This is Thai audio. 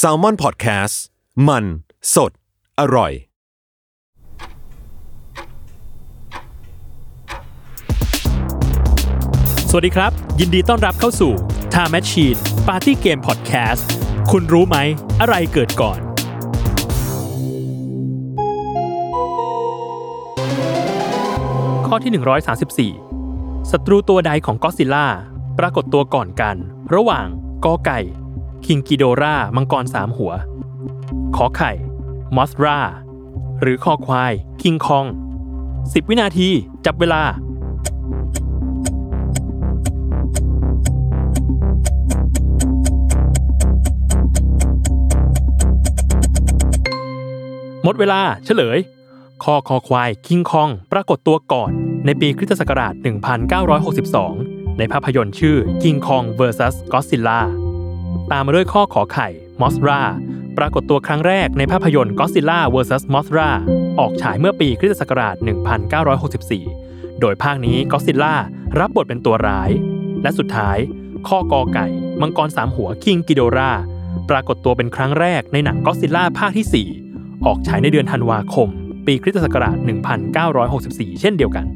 s a l ม o n PODCAST มัน สด อร่อย สวัสดีครับ ยินดีต้อนรับเข้าสู่ Time Machine Party Game Podcast คุณรู้ไหม อะไรเกิดก่อน ข้อที่ 134ศัตรูตัวใดของก็ซิล่าปรากฏตัวก่อนกัน ระหว่างกอไก่ คิงกิโดรามังกรสามหัว ขอไข่ มอสรา หรือคอควาย คิงคอง 10 วินาที จับเวลา หมดเวลาเฉลย คอคอควาย คิงคอง ปรากฏตัวก่อน ในปีคริสตศักราช 1962 ในภาพยนตร์ชื่อ King Kong vs Godzilla ตามมาด้วยข้อขอไข่ Mothra ปรากฏตัวครั้งแรกในภาพยนตร์ Godzilla vs Mothra ออกฉายเมื่อปีคริสตศักราช 1964 โดยภาคนี้ Godzilla รับบทเป็นตัวร้าย และสุดท้าย ข้อกอไก่ มังกรสามหัว King Ghidorah ปรากฏตัวเป็นครั้งแรกในหนัง Godzilla ภาคที่ 4 ออกฉายในเดือนธันวาคม ปีคริสตศักราช 1964 เช่นเดียวกัน